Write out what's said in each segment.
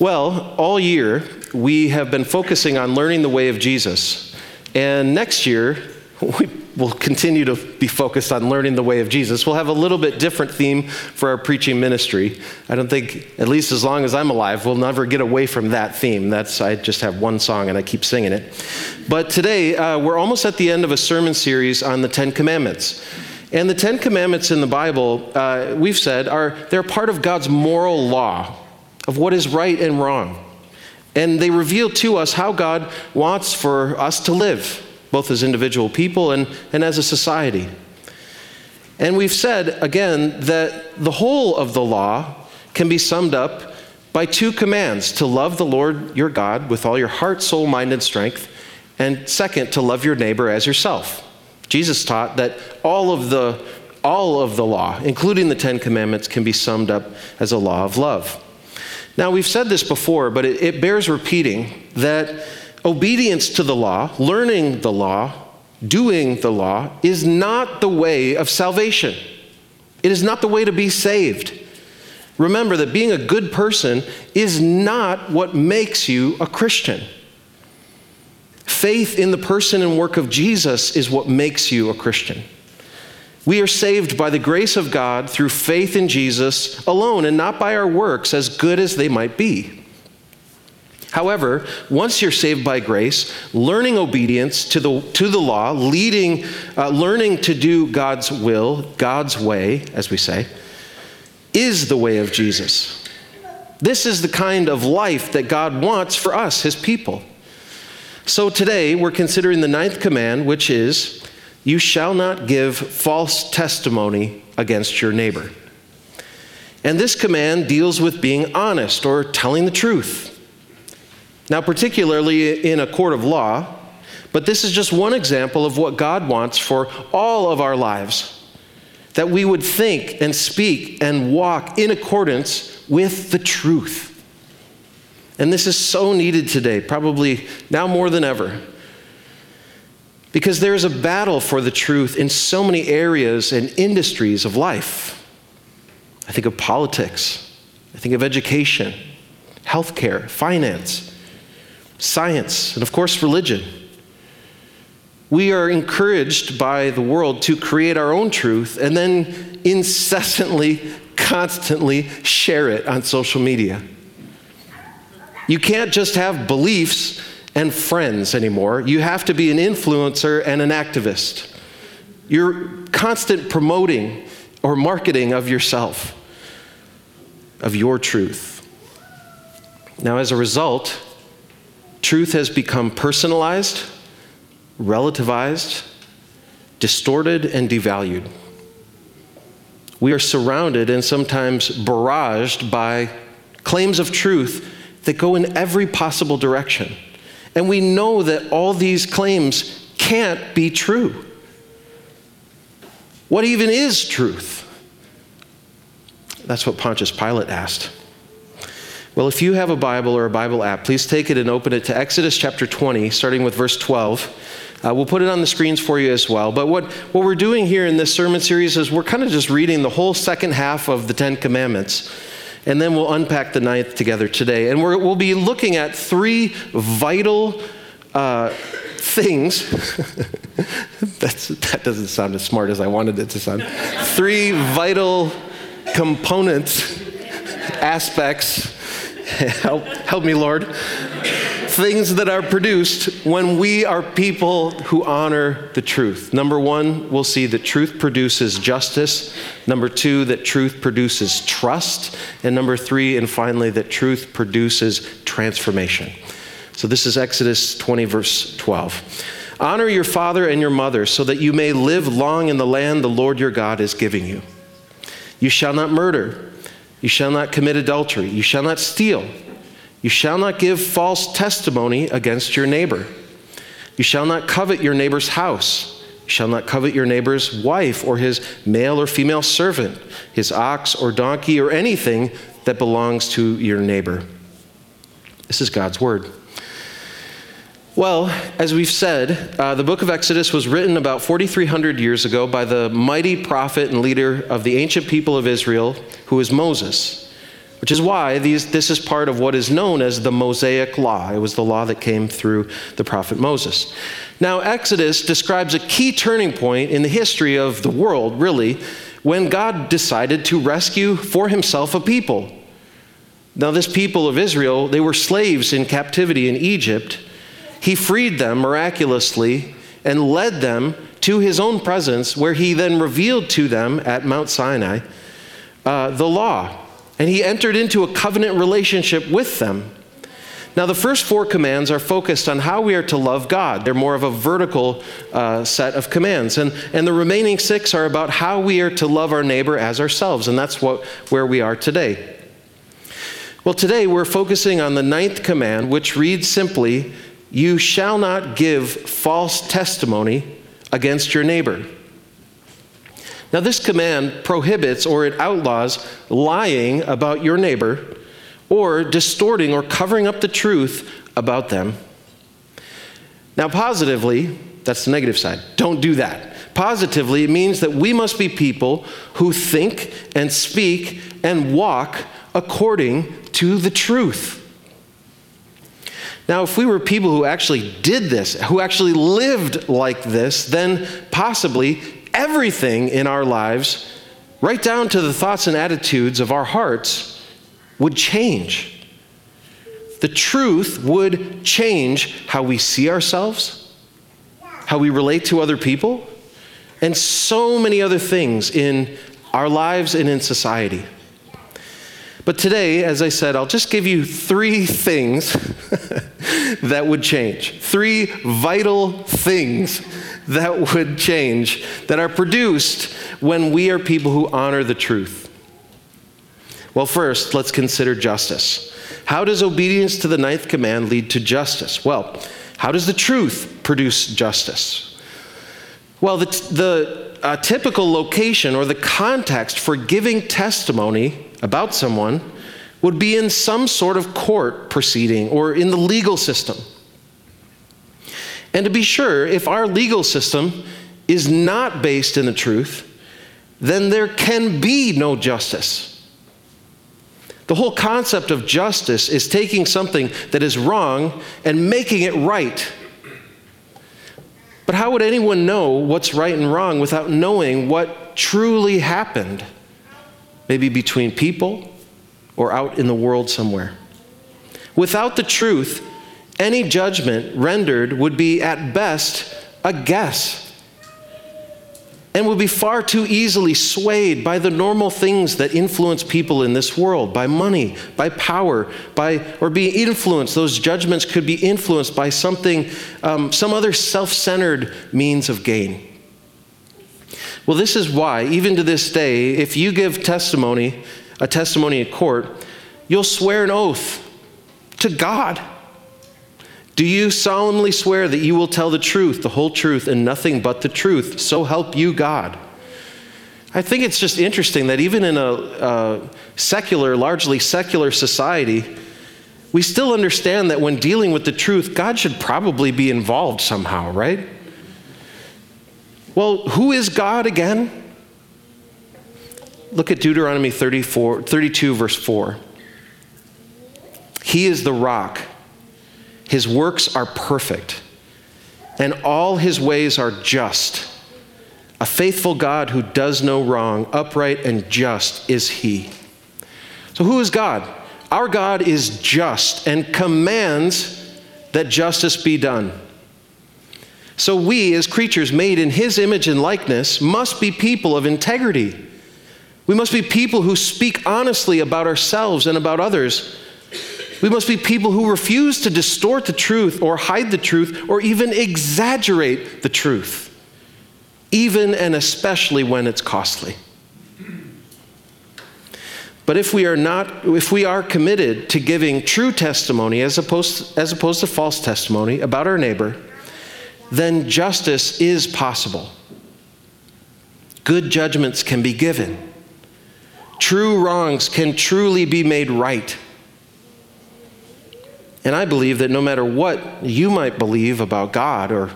Well, all year we have been focusing on learning the way of Jesus. And next year, we will continue to be focused on learning the way of Jesus. We'll have a little bit different theme for our preaching ministry. I don't think, at least as long as I'm alive, we'll never get away from that theme. That's I just have one song and I keep singing it. But today uh, we're almost at the end of a sermon series on the Ten Commandments. And the Ten Commandments in the Bible, uh, we've said, are they're part of God's moral law of what is right and wrong. And they reveal to us how God wants for us to live, both as individual people and, and as a society. And we've said, again, that the whole of the law can be summed up by two commands to love the Lord your God with all your heart, soul, mind, and strength, and second, to love your neighbor as yourself. Jesus taught that all of the all of the law, including the 10 commandments, can be summed up as a law of love. Now, we've said this before, but it, it bears repeating that obedience to the law, learning the law, doing the law, is not the way of salvation. It is not the way to be saved. Remember that being a good person is not what makes you a Christian. Faith in the person and work of Jesus is what makes you a Christian. We are saved by the grace of God through faith in Jesus alone and not by our works, as good as they might be. However, once you're saved by grace, learning obedience to the, to the law, leading, uh, learning to do God's will, God's way, as we say, is the way of Jesus. This is the kind of life that God wants for us, his people. So today, we're considering the ninth command, which is you shall not give false testimony against your neighbor. And this command deals with being honest or telling the truth. Now, particularly in a court of law, but this is just one example of what God wants for all of our lives that we would think and speak and walk in accordance with the truth. And this is so needed today, probably now more than ever. Because there is a battle for the truth in so many areas and industries of life. I think of politics, I think of education, healthcare, finance, science, and of course, religion. We are encouraged by the world to create our own truth and then incessantly, constantly share it on social media. You can't just have beliefs and friends anymore. You have to be an influencer and an activist. You're constant promoting or marketing of yourself, of your truth. Now, as a result, truth has become personalized, relativized, distorted, and devalued. We are surrounded and sometimes barraged by claims of truth that go in every possible direction. And we know that all these claims can't be true. What even is truth? That's what Pontius Pilate asked. Well, if you have a Bible or a Bible app, please take it and open it to Exodus chapter 20, starting with verse 12. Uh, we'll put it on the screens for you as well. But what, what we're doing here in this sermon series is we're kind of just reading the whole second half of the Ten Commandments and then we'll unpack the ninth together today. And we will be looking at three vital uh, things. that doesn't sound as smart as I wanted it to sound. three vital components, aspects. help, help me, Lord things that are produced when we are people who honor the truth. Number one, we'll see that truth produces justice. Number two, that truth produces trust. And number three, and finally, that truth produces transformation. So this is Exodus 20, verse 12. Honor your father and your mother so that you may live long in the land the Lord your God is giving you. You shall not murder. You shall not commit adultery. You shall not steal. You shall not give false testimony against your neighbor. You shall not covet your neighbor's house. You shall not covet your neighbor's wife or his male or female servant, his ox or donkey or anything that belongs to your neighbor. This is God's word. Well, as we've said, uh, the book of Exodus was written about 4,300 years ago by the mighty prophet and leader of the ancient people of Israel, who is Moses. Which is why these, this is part of what is known as the Mosaic Law. It was the law that came through the prophet Moses. Now, Exodus describes a key turning point in the history of the world, really, when God decided to rescue for himself a people. Now, this people of Israel, they were slaves in captivity in Egypt. He freed them miraculously and led them to his own presence, where he then revealed to them at Mount Sinai uh, the law. And he entered into a covenant relationship with them. Now, the first four commands are focused on how we are to love God. They're more of a vertical uh, set of commands. And, and the remaining six are about how we are to love our neighbor as ourselves. And that's what, where we are today. Well, today we're focusing on the ninth command, which reads simply You shall not give false testimony against your neighbor. Now, this command prohibits or it outlaws lying about your neighbor or distorting or covering up the truth about them. Now, positively, that's the negative side. Don't do that. Positively, it means that we must be people who think and speak and walk according to the truth. Now, if we were people who actually did this, who actually lived like this, then possibly everything in our lives, right down to the thoughts and attitudes of our hearts, would change. The truth would change how we see ourselves, how we relate to other people, and so many other things in our lives and in society. But today, as I said, I'll just give you three things that would change. Three vital things that would change that are produced when we are people who honor the truth. Well, first, let's consider justice. How does obedience to the ninth command lead to justice? Well, how does the truth produce justice? Well, the, the uh, typical location or the context for giving testimony about someone would be in some sort of court proceeding or in the legal system. And to be sure, if our legal system is not based in the truth, then there can be no justice. The whole concept of justice is taking something that is wrong and making it right. But how would anyone know what's right and wrong without knowing what truly happened? Maybe between people or out in the world somewhere. Without the truth, any judgment rendered would be at best a guess and would be far too easily swayed by the normal things that influence people in this world by money by power by or be influenced. Those judgments could be influenced by something um, some other self-centered means of gain. Well this is why even to this day if you give testimony a testimony in court you'll swear an oath to god do you solemnly swear that you will tell the truth, the whole truth, and nothing but the truth? So help you God. I think it's just interesting that even in a, secular, largely secular society, we still understand that when dealing with the truth, God should probably be involved somehow, right? Well, who is God again? Look at Deuteronomy 34, 32, verse 4. He is the rock his works are perfect, and all his ways are just. A faithful God who does no wrong, upright and just is he. So, who is God? Our God is just and commands that justice be done. So, we, as creatures made in his image and likeness, must be people of integrity. We must be people who speak honestly about ourselves and about others we must be people who refuse to distort the truth or hide the truth or even exaggerate the truth, even and especially when it's costly. But if we are not, if we are committed to giving true testimony as opposed, as opposed to false testimony about our neighbor, then justice is possible. Good judgments can be given. True wrongs can truly be made right. And I believe that no matter what you might believe about God or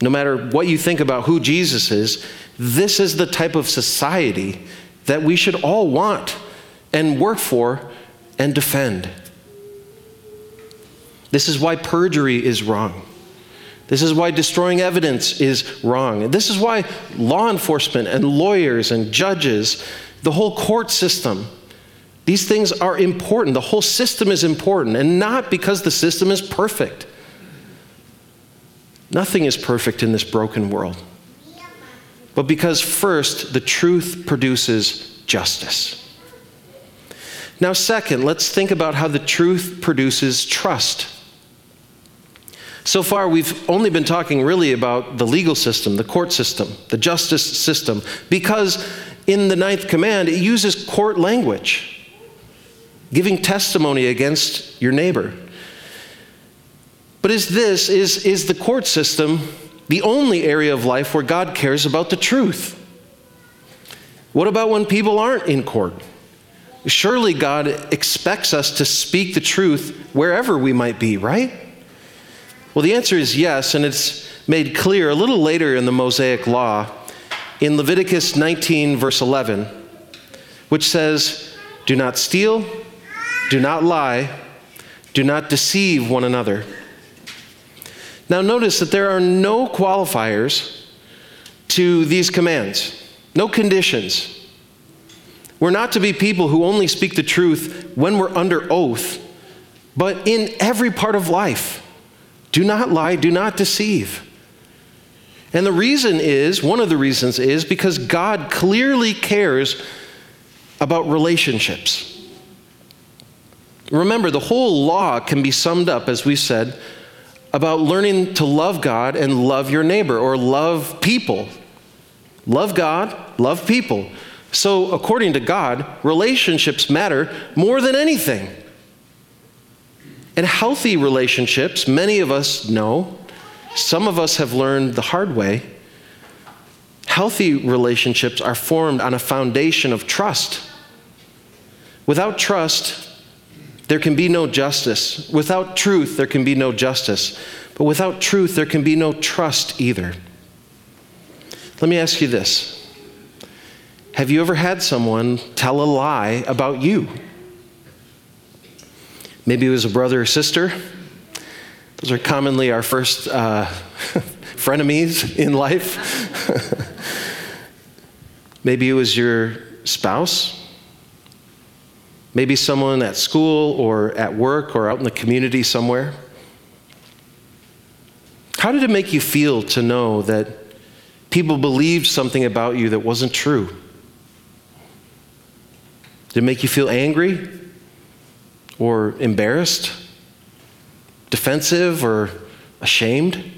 no matter what you think about who Jesus is, this is the type of society that we should all want and work for and defend. This is why perjury is wrong. This is why destroying evidence is wrong. This is why law enforcement and lawyers and judges, the whole court system, these things are important. The whole system is important, and not because the system is perfect. Nothing is perfect in this broken world. But because, first, the truth produces justice. Now, second, let's think about how the truth produces trust. So far, we've only been talking really about the legal system, the court system, the justice system, because in the ninth command, it uses court language, giving testimony against your neighbor. But is this, is, is the court system the only area of life where God cares about the truth? What about when people aren't in court? Surely God expects us to speak the truth wherever we might be, right? Well, the answer is yes, and it's made clear a little later in the Mosaic Law in Leviticus 19, verse 11, which says, Do not steal, do not lie, do not deceive one another. Now, notice that there are no qualifiers to these commands, no conditions. We're not to be people who only speak the truth when we're under oath, but in every part of life. Do not lie, do not deceive. And the reason is, one of the reasons is because God clearly cares about relationships. Remember, the whole law can be summed up, as we said, about learning to love God and love your neighbor or love people. Love God, love people. So, according to God, relationships matter more than anything. And healthy relationships, many of us know, some of us have learned the hard way. Healthy relationships are formed on a foundation of trust. Without trust, there can be no justice. Without truth, there can be no justice. But without truth, there can be no trust either. Let me ask you this Have you ever had someone tell a lie about you? Maybe it was a brother or sister. Those are commonly our first uh, frenemies in life. Maybe it was your spouse. Maybe someone at school or at work or out in the community somewhere. How did it make you feel to know that people believed something about you that wasn't true? Did it make you feel angry? or embarrassed, defensive, or ashamed.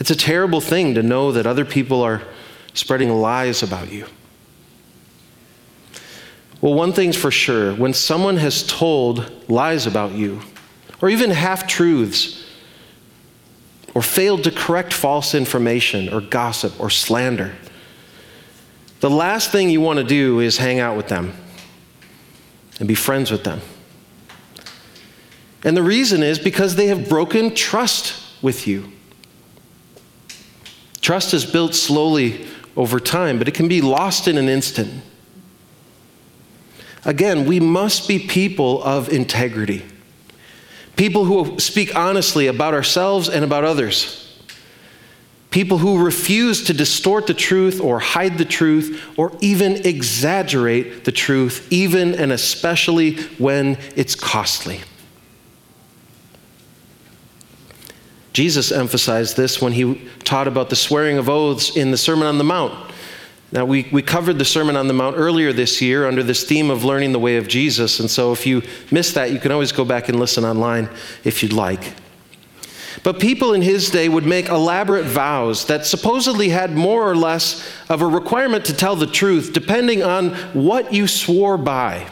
It's a terrible thing to know that other people are spreading lies about you. Well, one thing's for sure when someone has told lies about you, or even half truths, or failed to correct false information, or gossip, or slander, the last thing you want to do is hang out with them and be friends with them. And the reason is because they have broken trust with you. Trust is built slowly over time, but it can be lost in an instant. Again, we must be people of integrity, people who speak honestly about ourselves and about others. People who refuse to distort the truth or hide the truth or even exaggerate the truth, even and especially when it's costly. Jesus emphasized this when he taught about the swearing of oaths in the Sermon on the Mount. Now, we, we covered the Sermon on the Mount earlier this year under this theme of learning the way of Jesus. And so if you missed that, you can always go back and listen online if you'd like. But people in his day would make elaborate vows that supposedly had more or less of a requirement to tell the truth, depending on what you swore by.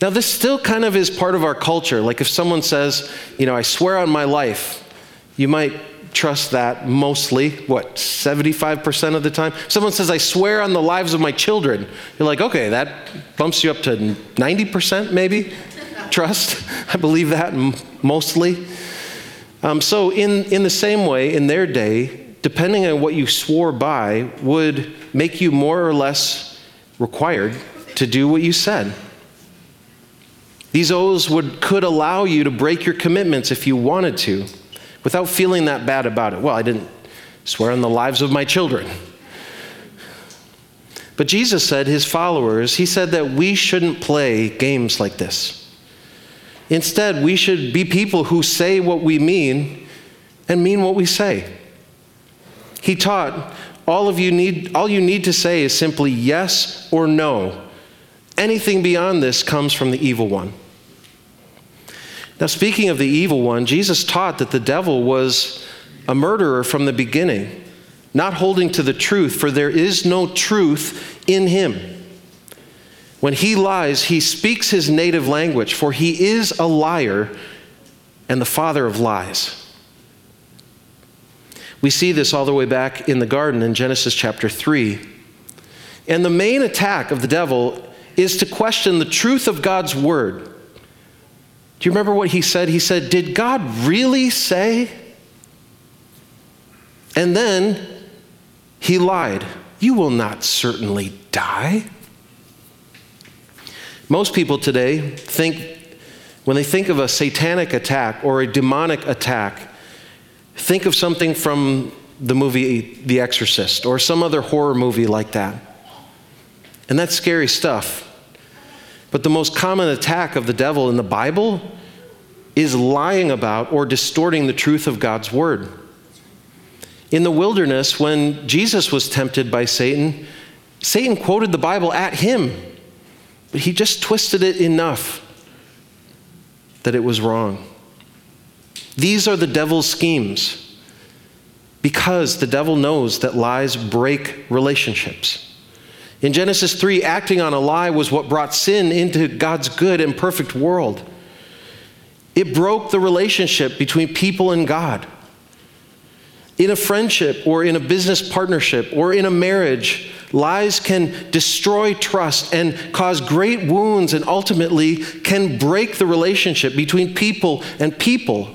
Now, this still kind of is part of our culture. Like if someone says, you know, I swear on my life, you might trust that mostly, what, 75% of the time? Someone says, I swear on the lives of my children. You're like, okay, that bumps you up to 90% maybe trust. I believe that mostly. Um, so, in, in the same way, in their day, depending on what you swore by, would make you more or less required to do what you said. These oaths would, could allow you to break your commitments if you wanted to without feeling that bad about it. Well, I didn't swear on the lives of my children. But Jesus said, his followers, he said that we shouldn't play games like this. Instead, we should be people who say what we mean and mean what we say. He taught, all of you need all you need to say is simply yes or no. Anything beyond this comes from the evil one. Now, speaking of the evil one, Jesus taught that the devil was a murderer from the beginning, not holding to the truth, for there is no truth in him. When he lies, he speaks his native language, for he is a liar and the father of lies. We see this all the way back in the garden in Genesis chapter 3. And the main attack of the devil is to question the truth of God's word. Do you remember what he said? He said, Did God really say? And then he lied. You will not certainly die. Most people today think, when they think of a satanic attack or a demonic attack, think of something from the movie The Exorcist or some other horror movie like that. And that's scary stuff. But the most common attack of the devil in the Bible is lying about or distorting the truth of God's word. In the wilderness, when Jesus was tempted by Satan, Satan quoted the Bible at him, but he just twisted it enough that it was wrong. These are the devil's schemes because the devil knows that lies break relationships. In Genesis 3, acting on a lie was what brought sin into God's good and perfect world. It broke the relationship between people and God. In a friendship or in a business partnership or in a marriage, lies can destroy trust and cause great wounds and ultimately can break the relationship between people and people.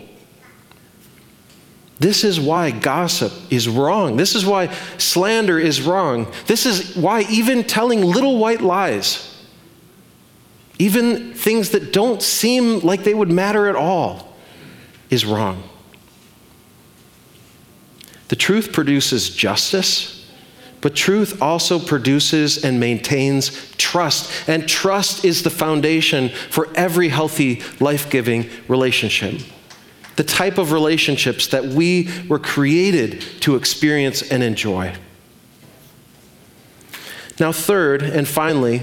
This is why gossip is wrong. This is why slander is wrong. This is why even telling little white lies, even things that don't seem like they would matter at all, is wrong. The truth produces justice, but truth also produces and maintains trust. And trust is the foundation for every healthy, life giving relationship the type of relationships that we were created to experience and enjoy. Now, third and finally,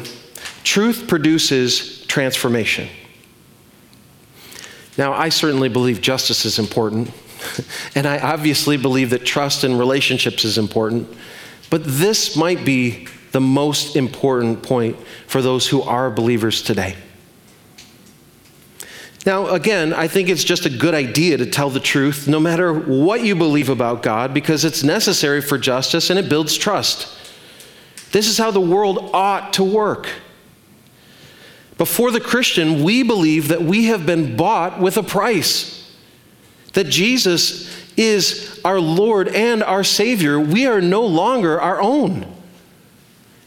truth produces transformation. Now, I certainly believe justice is important, and I obviously believe that trust in relationships is important, but this might be the most important point for those who are believers today. Now, again, I think it's just a good idea to tell the truth no matter what you believe about God because it's necessary for justice and it builds trust. This is how the world ought to work. Before the Christian, we believe that we have been bought with a price, that Jesus is our Lord and our Savior. We are no longer our own.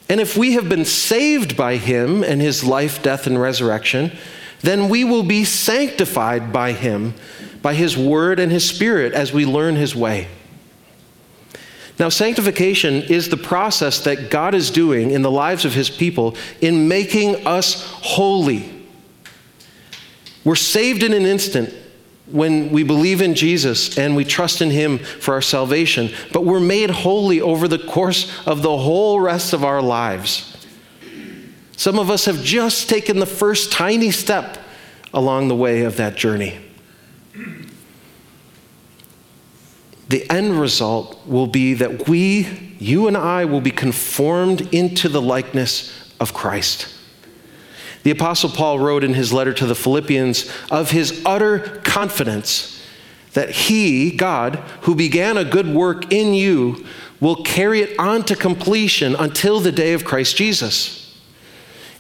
And if we have been saved by Him and His life, death, and resurrection, then we will be sanctified by Him, by His Word and His Spirit as we learn His way. Now, sanctification is the process that God is doing in the lives of His people in making us holy. We're saved in an instant when we believe in Jesus and we trust in Him for our salvation, but we're made holy over the course of the whole rest of our lives. Some of us have just taken the first tiny step along the way of that journey. The end result will be that we, you and I, will be conformed into the likeness of Christ. The Apostle Paul wrote in his letter to the Philippians of his utter confidence that he, God, who began a good work in you, will carry it on to completion until the day of Christ Jesus.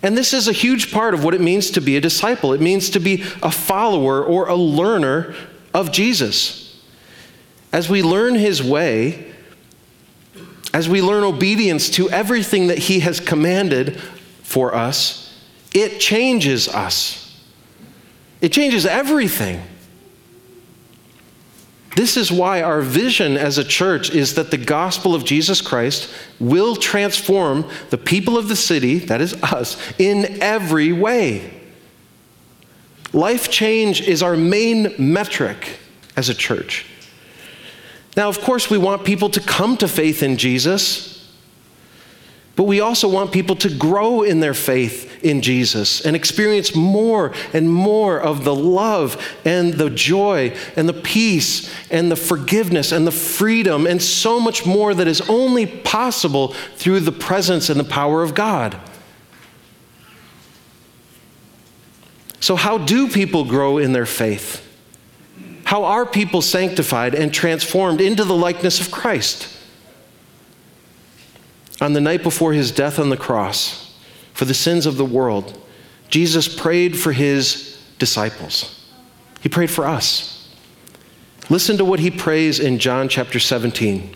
And this is a huge part of what it means to be a disciple. It means to be a follower or a learner of Jesus. As we learn his way, as we learn obedience to everything that He has commanded for us, it changes us. It changes everything. This is why our vision as a church is that the gospel of Jesus Christ will transform the people of the city, that is us, in every way. Life change is our main metric as a church. Now, of course, we want people to come to faith in Jesus, but we also want people to grow in their faith in Jesus and experience more and more of the love and the joy and the peace and the forgiveness and the freedom and so much more that is only possible through the presence and the power of God. So, how do people grow in their faith? How are people sanctified and transformed into the likeness of Christ? On the night before his death on the cross for the sins of the world, Jesus prayed for his disciples. He prayed for us. Listen to what he prays in John chapter 17.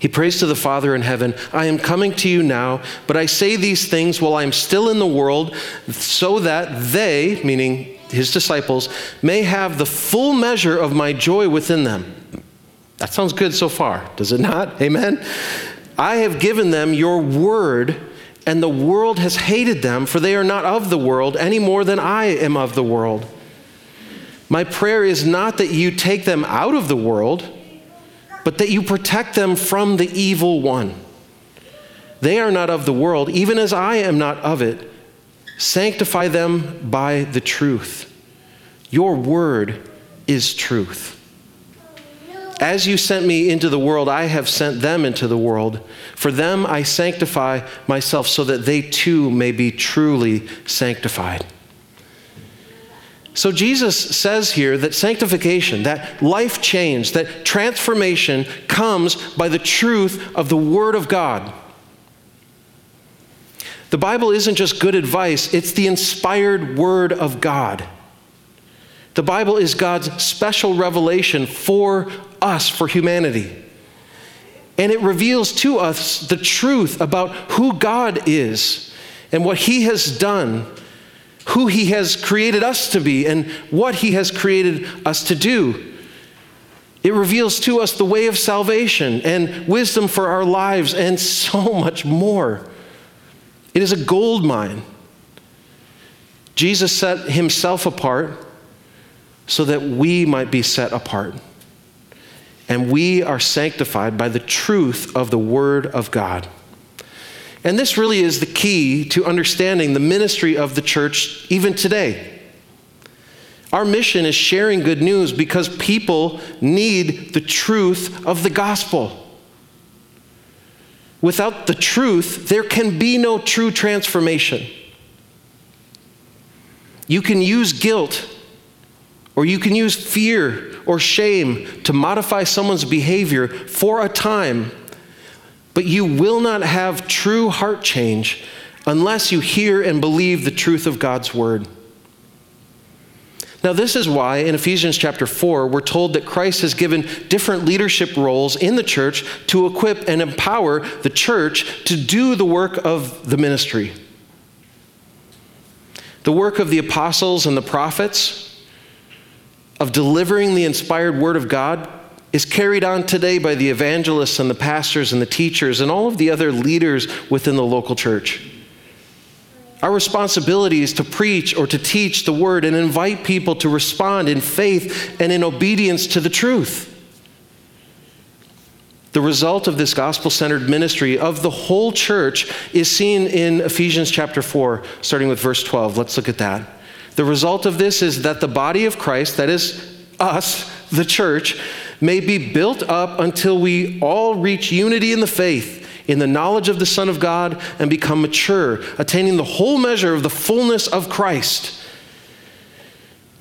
He prays to the Father in heaven, I am coming to you now, but I say these things while I am still in the world, so that they, meaning his disciples, may have the full measure of my joy within them. That sounds good so far, does it not? Amen? I have given them your word, and the world has hated them, for they are not of the world any more than I am of the world. My prayer is not that you take them out of the world, but that you protect them from the evil one. They are not of the world, even as I am not of it. Sanctify them by the truth. Your word is truth. As you sent me into the world, I have sent them into the world. For them I sanctify myself so that they too may be truly sanctified. So Jesus says here that sanctification, that life change, that transformation comes by the truth of the Word of God. The Bible isn't just good advice, it's the inspired Word of God. The Bible is God's special revelation for us, for humanity. And it reveals to us the truth about who God is and what He has done, who He has created us to be, and what He has created us to do. It reveals to us the way of salvation and wisdom for our lives and so much more. It is a gold mine. Jesus set himself apart so that we might be set apart. And we are sanctified by the truth of the Word of God. And this really is the key to understanding the ministry of the church even today. Our mission is sharing good news because people need the truth of the gospel. Without the truth, there can be no true transformation. You can use guilt, or you can use fear or shame to modify someone's behavior for a time, but you will not have true heart change unless you hear and believe the truth of God's word. Now, this is why in Ephesians chapter 4, we're told that Christ has given different leadership roles in the church to equip and empower the church to do the work of the ministry. The work of the apostles and the prophets, of delivering the inspired word of God, is carried on today by the evangelists and the pastors and the teachers and all of the other leaders within the local church. Our responsibility is to preach or to teach the word and invite people to respond in faith and in obedience to the truth. The result of this gospel centered ministry of the whole church is seen in Ephesians chapter 4, starting with verse 12. Let's look at that. The result of this is that the body of Christ, that is us, the church, may be built up until we all reach unity in the faith in the knowledge of the Son of God and become mature, attaining the whole measure of the fullness of Christ.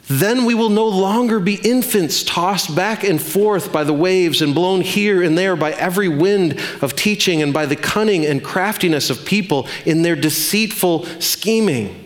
Then we will no longer be infants tossed back and forth by the waves and blown here and there by every wind of teaching and by the cunning and craftiness of people in their deceitful scheming.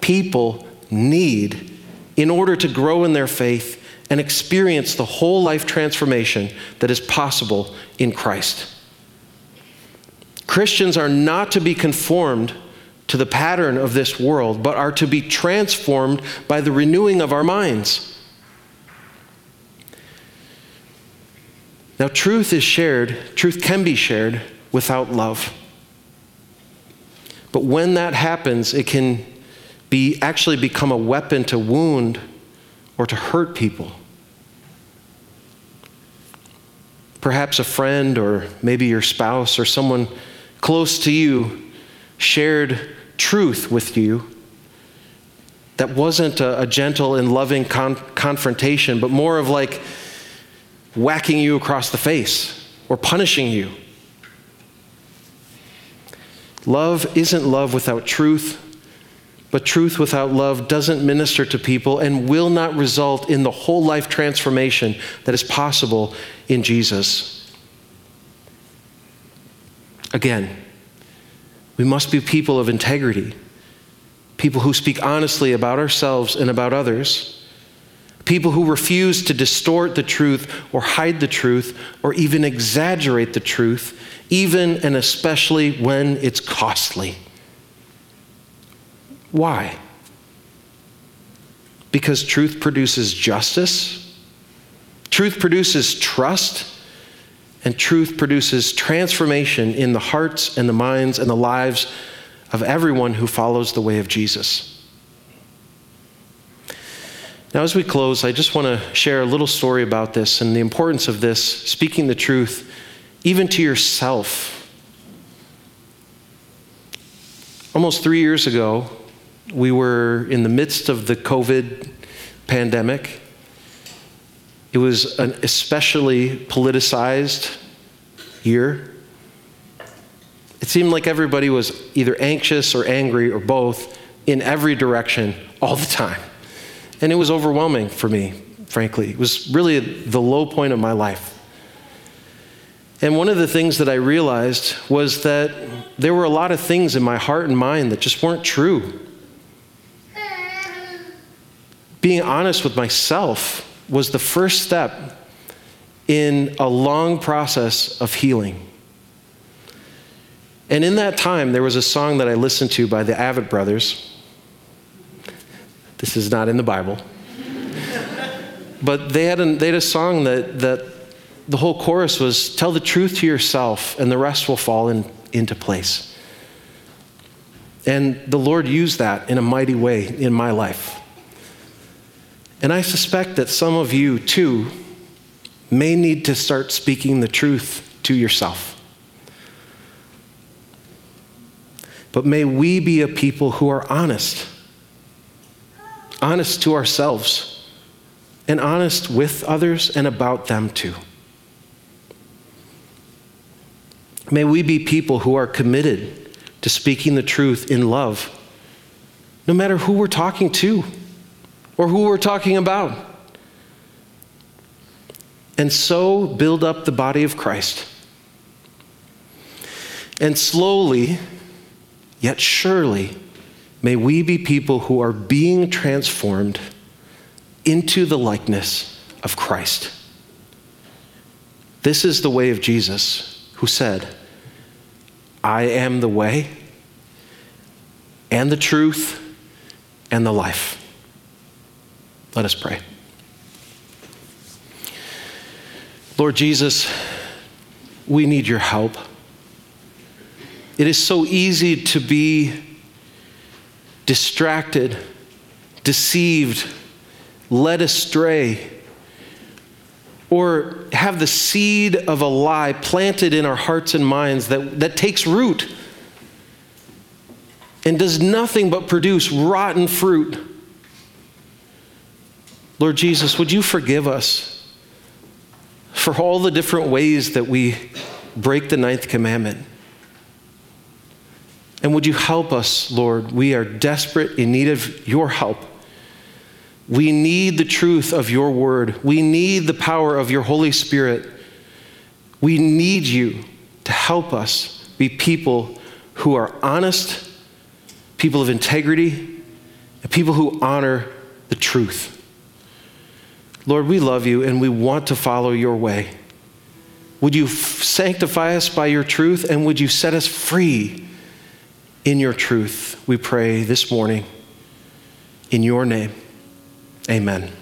people need in order to grow in their faith and experience the whole life transformation that is possible in Christ. Christians are not to be conformed to the pattern of this world, but are to be transformed by the renewing of our minds. Now, truth is shared, truth can be shared without love. But when that happens, it can be actually become a weapon to wound or to hurt people. Perhaps a friend or maybe your spouse or someone close to you shared truth with you that wasn't a, a gentle and loving con- confrontation, but more of like whacking you across the face or punishing you. Love isn't love without truth, but truth without love doesn't minister to people and will not result in the whole life transformation that is possible in Jesus. Again, we must be people of integrity, people who speak honestly about ourselves and about others, people who refuse to distort the truth or hide the truth or even exaggerate the truth, even and especially when it's costly. Why? Because truth produces justice, truth produces trust, and truth produces transformation in the hearts and the minds and the lives of everyone who follows the way of Jesus. Now, as we close, I just want to share a little story about this and the importance of this, speaking the truth, even to yourself. Almost three years ago, we were in the midst of the COVID pandemic. It was an especially politicized year. It seemed like everybody was either anxious or angry or both in every direction all the time. And it was overwhelming for me, frankly. It was really the low point of my life. And one of the things that I realized was that there were a lot of things in my heart and mind that just weren't true being honest with myself was the first step in a long process of healing. And in that time, there was a song that I listened to by the Avett Brothers. This is not in the Bible. but they had, a, they had a song that, that the whole chorus was Tell the truth to yourself, and the rest will fall in, into place. And the Lord used that in a mighty way in my life. And I suspect that some of you, too, may need to start speaking the truth to yourself. But may we be a people who are honest, honest to ourselves, and honest with others and about them too. May we be people who are committed to speaking the truth in love, no matter who we're talking to or who we're talking about. And so build up the body of Christ. And slowly, yet surely, may we be people who are being transformed into the likeness of Christ. This is the way of Jesus, who said, I am the way and the truth and the life. Let us pray. Lord Jesus, we need your help. It is so easy to be distracted, deceived, led astray, or have the seed of a lie planted in our hearts and minds that, that takes root and does nothing but produce rotten fruit. Lord Jesus, would you forgive us for all the different ways that we break the ninth commandment. And would you help us, Lord? We are desperate in need of your help. We need the truth of your word. We need the power of your Holy Spirit. We need you to help us be people who are honest, people of integrity, and people who honor the truth. Lord, we love you and we want to follow your way. Would you sanctify us by your truth and would you set us free in your truth? We pray this morning in your name. Amen.